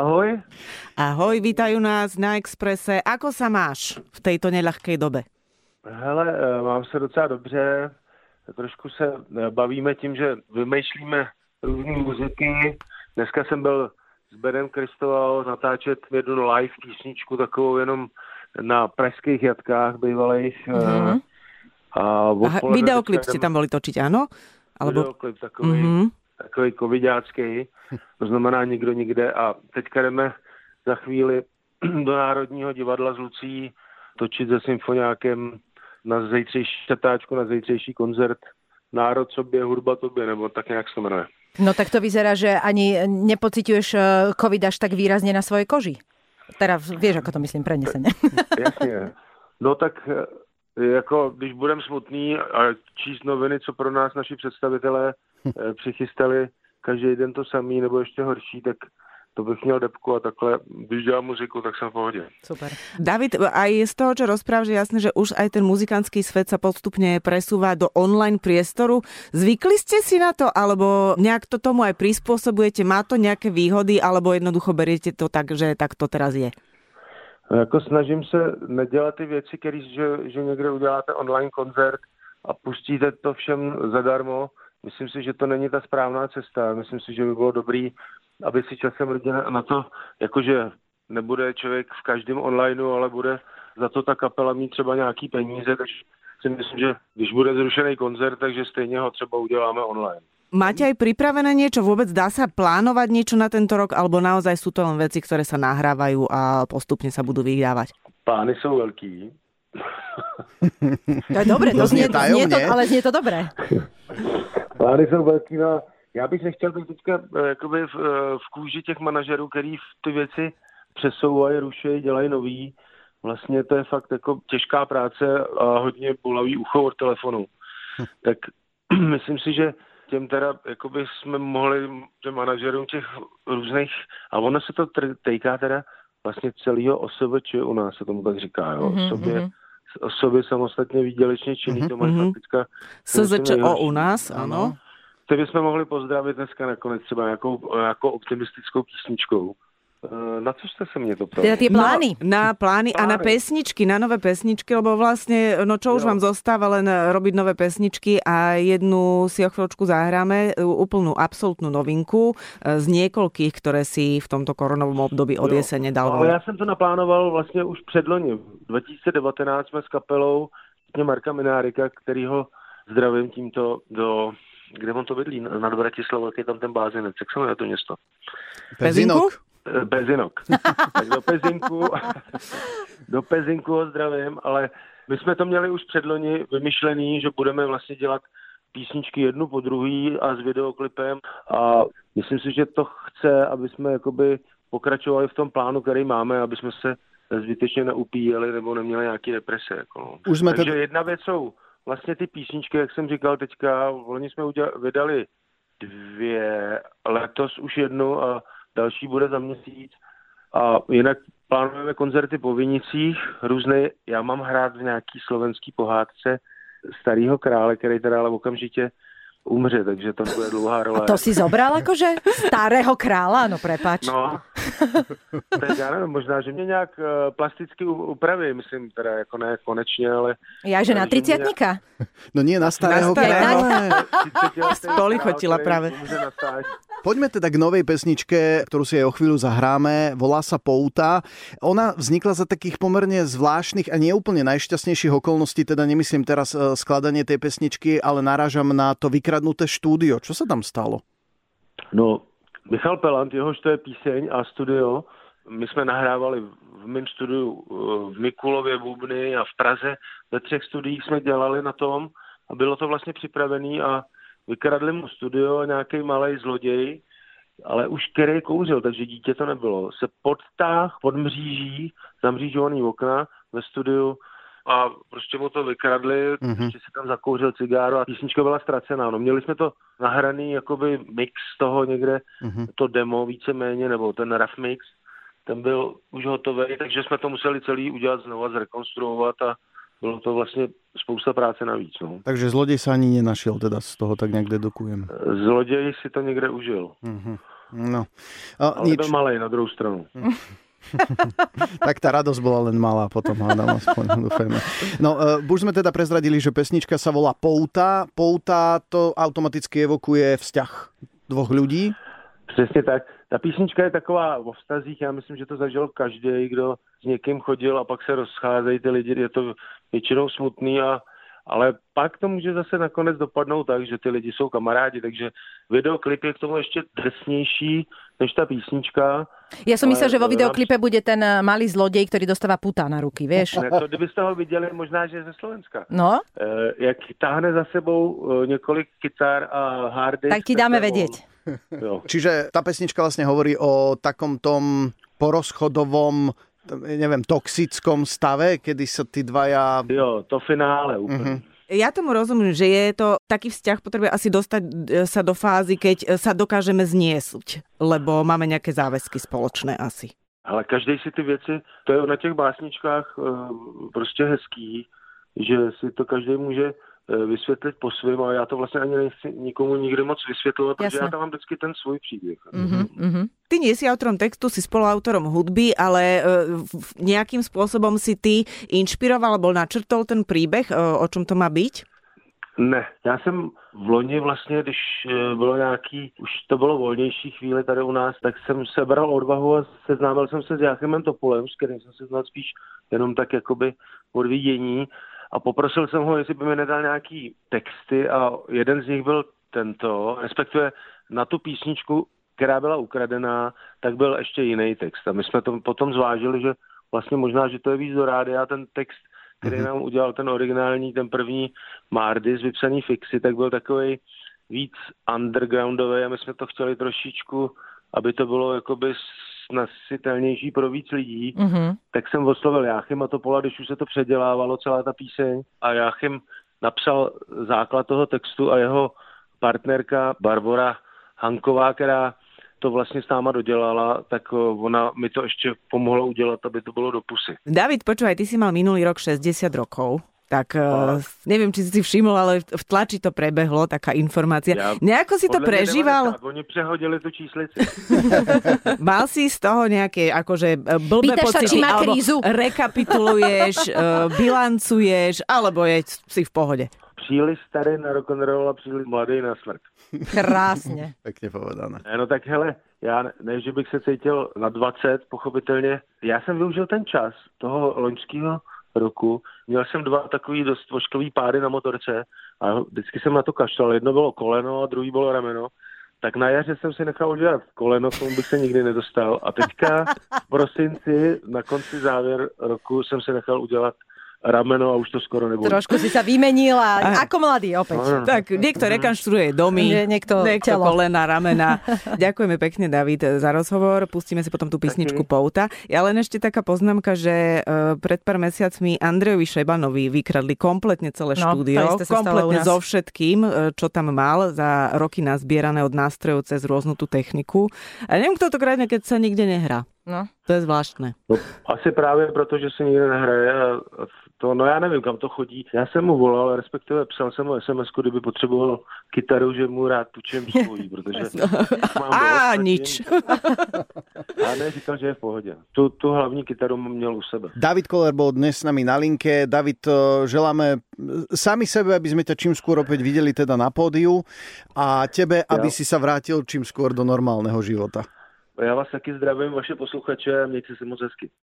Ahoj. Ahoj, vítajú nás na Exprese. Ako sa máš v tejto neľahkej dobe? Hele, eh, mám se docela dobře. Trošku se eh, bavíme tím, že vymýšlíme různé muziky. Dneska jsem byl s Benem Kristoval natáčet jednu live písničku takovou jenom na pražských jatkách bývalých. Mm-hmm. A Aha, videoklip ste tam boli točiť, áno? Alebo... Videoklip takový, mm-hmm. Takový covidácký, to znamená nikdo nikde. A teďka jdeme za chvíli do Národního divadla z Lucí točit se symfoniákem na zejtřejší šatáčku, na zejtřejší koncert Národ sobě, hudba tobě, nebo tak nějak se to jmenuje. No tak to vyzerá, že ani nepociťuješ eh, covid až tak výrazne na svojej koži. Teda vieš, ako to myslím prenesene. Jasně. No tak eh, jako když budeme smutný a číst noviny, co pro nás naši představitelé přichystali, každý den to samý nebo ještě horší, tak to bych měl depku a takhle, když dělám muziku, tak jsem v pohodě. Super. David, aj z toho, čo rozprávaš, je jasné, že už aj ten muzikantský svet sa postupne presúva do online priestoru. Zvykli ste si na to, alebo nejak to tomu aj prispôsobujete? Má to nejaké výhody, alebo jednoducho beriete to tak, že tak to teraz je? Jako snažím se nedělat ty věci, které, že, že někde uděláte online koncert a pustíte to všem zadarmo. Myslím si, že to není ta správná cesta. Myslím si, že by bylo dobrý aby si časem lidi na to, jakože nebude člověk v každém onlineu, ale bude za to ta kapela mít třeba nějaký peníze, takže si myslím, že když bude zrušený koncert, takže stejně ho třeba uděláme online. Máte aj pripravené niečo? Vôbec dá sa plánovať niečo na tento rok? Alebo naozaj sú to len veci, ktoré sa nahrávajú a postupne sa budú vydávať? Plány sú veľký. To je dobre, to znie, znie to, ale znie to dobré. Plány jsou velký, no já bych nechtěl být teďka eh, jakoby v, eh, v kůži těch manažerů, který ty věci přesouvají, ruší, dělají nový. Vlastně to je fakt jako těžká práce a hodně bolavý ucho od telefonu. Hm. Tak myslím si, že těm teda, jakoby jsme mohli, že manažerům těch různých, a ono se to týká teda vlastně celého OSVČ, u nás se tomu tak říká, jo, mm-hmm. sobě, mhm. Osoby samostatně výdělečně činný, mm-hmm. to mají mm-hmm. teďka... SZČO u nás, ano ty bychom mohli pozdravit dneska nakonec třeba nějakou, nějakou optimistickou písničkou. Eh, na co jste se mě to ptali? Teda tie plány. No, na plány a na pesničky, na nové pesničky, lebo vlastne, no čo už jo. vám zostáva, len robiť nové pesničky a jednu si o chvíľočku zahráme, úplnú absolútnu novinku eh, z niekoľkých, ktoré si v tomto koronovom období od jesene dal. Ale já jsem to naplánoval vlastně už předloni. 2019 jsme s kapelou Marka Minárika, kterýho zdravím tímto do kde on to bydlí, nad Bratislavou, je tam ten bázinec, jak se jmenuje to město? Pezinok? Pezinok. tak do Pezinku, do Pezinku ho zdravím, ale my jsme to měli už předloni vymyšlený, že budeme vlastně dělat písničky jednu po druhý a s videoklipem a myslím si, že to chce, aby jsme jakoby pokračovali v tom plánu, který máme, aby jsme se zbytečně neupíjeli nebo neměli nějaký deprese. Jako no. Už jsme Takže to... jedna věc jsou vlastně ty písničky, jak jsem říkal teďka, oni jsme udělali, vydali dvě, letos už jednu a další bude za měsíc. A jinak plánujeme koncerty po Vinicích, různé, já mám hrát v nějaký slovenský pohádce starého krále, který teda ale okamžitě umře, takže to bude dlouhá role. A to si zobral jakože starého krála, no prepač. No, tak já nevím, možná, že mě nějak uh, plasticky upraví, myslím teda jako ne konečně, ale... Já, že na triciatníka? Nějak... No nie, na starého na krála. Polichotila práve. Poďme teda k novej pesničke, ktorú si aj o chvíľu zahráme. Volá sa Pouta. Ona vznikla za takých pomerne zvláštnych a neúplne najšťastnejších okolností, teda nemyslím teraz e, skladanie tej pesničky, ale narážam na to vykradnuté štúdio. Čo sa tam stalo? No, Michal Pelant, jehož to je píseň a studio, my jsme nahrávali v mém studiu e, v Mikulově, Bubny a v Praze. Ve třech studiích jsme dělali na tom a bylo to vlastně připravené a vykradli mu studio a nějaký malý zloděj, ale už který kouřil, takže dítě to nebylo. Se podtáh pod mříží, zamřížovaný okna ve studiu a prostě mu to vykradli, mm-hmm. prostě si tam zakouřil cigáro a písnička byla ztracená. No, měli jsme to nahraný jakoby mix toho někde, mm-hmm. to demo víceméně, nebo ten rough mix, ten byl už hotový, takže jsme to museli celý udělat znovu, zrekonstruovat a bylo to vlastně spousta práce navíc. No. Takže zloděj se ani nenašel, teda z toho tak nějak dedukujem. Zloděj si to někde užil. Mm-hmm. No. Ale nič. byl malý na druhou stranu. Tak tá radosť bola len malá potom, hádam aspoň, dúfajme. No, uh, už sme teda prezradili, že pesnička sa volá Pouta. Pouta to automaticky evokuje vzťah dvoch ľudí. Přesně tak. Ta písnička je taková o vztazích, já myslím, že to zažil každý, kdo s někým chodil a pak se rozcházejí ty lidi, je to většinou smutný a ale pak to může zase nakonec dopadnout tak, že ty lidi jsou kamarádi, takže videoklip je k tomu ještě drsnější než ta písnička. Já jsem myslel, že vo videoklipe bude ten eh, malý zlodej, který dostává puta na ruky, víš? Ne, to kdybyste ho viděli, možná, že ze Slovenska. No? E, jak táhne za sebou eh, několik kytar a hardy. Tak ti dáme vědět. Čiže ta pesnička vlastně hovorí o takom tom porozchodovom neviem, toxickom stave, kedy sa tí dvaja... Jo, to finále úplne. Uh-huh. Ja tomu rozumiem, že je to taký vzťah potrebuje asi dostať e, sa do fázy, keď e, sa dokážeme zniesť, lebo máme nejaké záväzky spoločné asi. Ale každý si ty věci, to je na těch básničkách e, prostě hezký, že si to každý může Eh, vysvětlit po svém, ale já to vlastně ani nechci nikomu nikdy moc vysvětlovat, protože já tam mám vždycky ten svůj příběh. Mm-hmm, mm-hmm. Ty nie si autorom textu, si spoluautorom hudby, ale uh, nejakým spôsobom si ty inšpiroval, alebo načrtol ten príbeh, uh, o čom to má byť? Ne, já jsem v loni vlastně, když bylo nějaký, už to bylo volnější chvíli tady u nás, tak jsem sebral odvahu a seznámil jsem se s Jáchymem Topolem, s kterým jsem se znal spíš jenom tak jakoby od vidění a poprosil jsem ho, jestli by mi nedal nějaký texty a jeden z nich byl tento, respektive na tu písničku, která byla ukradená, tak byl ještě jiný text. A my jsme to potom zvážili, že vlastně možná, že to je víc do rádia, ten text, který mm-hmm. nám udělal ten originální, ten první Mardis, vypsaný fixy, tak byl takový víc undergroundový a my jsme to chtěli trošičku, aby to bylo jakoby nasitelnější pro víc lidí, mm-hmm. tak jsem oslovil Jáchyma Topola, když už se to předělávalo, celá ta píseň. A Jáchym napsal základ toho textu a jeho partnerka Barbara Hanková, která to vlastně s náma dodělala, tak ona mi to ještě pomohla udělat, aby to bylo do pusy. David, počúvaj, ty si mal minulý rok 60 rokov tak uh, neviem, či si všimol, ale v tlači to prebehlo, taká informácia. Ja, Nejako si to prežíval? Oni prehodili tú číslici. Mal si z toho nejaké akože e, blbé Pýtaš pocity, sa, či má krízu? rekapituluješ, uh, bilancuješ, alebo je si v pohode? Příliš starý na rock'n'roll a příliš mladý na smrt. Krásně. Pěkně povedané. No tak hele, já ne, že bych se cítil na 20, pochopitelně. Já jsem využil ten čas toho loňského roku. Měl jsem dva takový dost vošklový pády na motorce a vždycky jsem na to kašlal. Jedno bylo koleno a druhý bylo rameno. Tak na jaře jsem si nechal udělat koleno, k tomu bych se nikdy nedostal. A teďka v prosinci, na konci závěr roku, jsem si nechal udělat rameno a už to skoro nebude. Trošku si sa vymenil a, a ako mladý opäť. No. Tak niekto rekonštruuje domy, Nie, niekto, niekto telo. kolena, ramena. Ďakujeme pekne, David, za rozhovor. Pustíme si potom tú písničku Pouta. Ja len ešte taká poznámka, že uh, pred pár mesiacmi Andrejovi Šebanovi vykradli kompletne celé no, štúdio. Kompletne so všetkým, e, čo tam mal za roky nazbierané od nástrojov cez rôznu tú techniku. A neviem, kto to kradne, keď sa nikde nehrá. No. To je zvláštne. No, asi právě proto, že se nikde nehraje a to, no já nevím, kam to chodí. Já jsem mu volal, respektive psal jsem mu SMS, kdyby potřeboval kytaru, že mu rád tučem svojí, protože mám A nič. A ne, říkal, že je v pohodě. Tu, tu hlavní kytaru měl u sebe. David Koller byl dnes s nami na linke. David, eh, želáme sami sebe, aby sme ťa čím skôr opäť videli teda na pódiu a tebe, aby ja. si sa vrátil čím skôr do normálneho života. Já vás taky zdravím, vaše posluchače, mějte se moc hezky.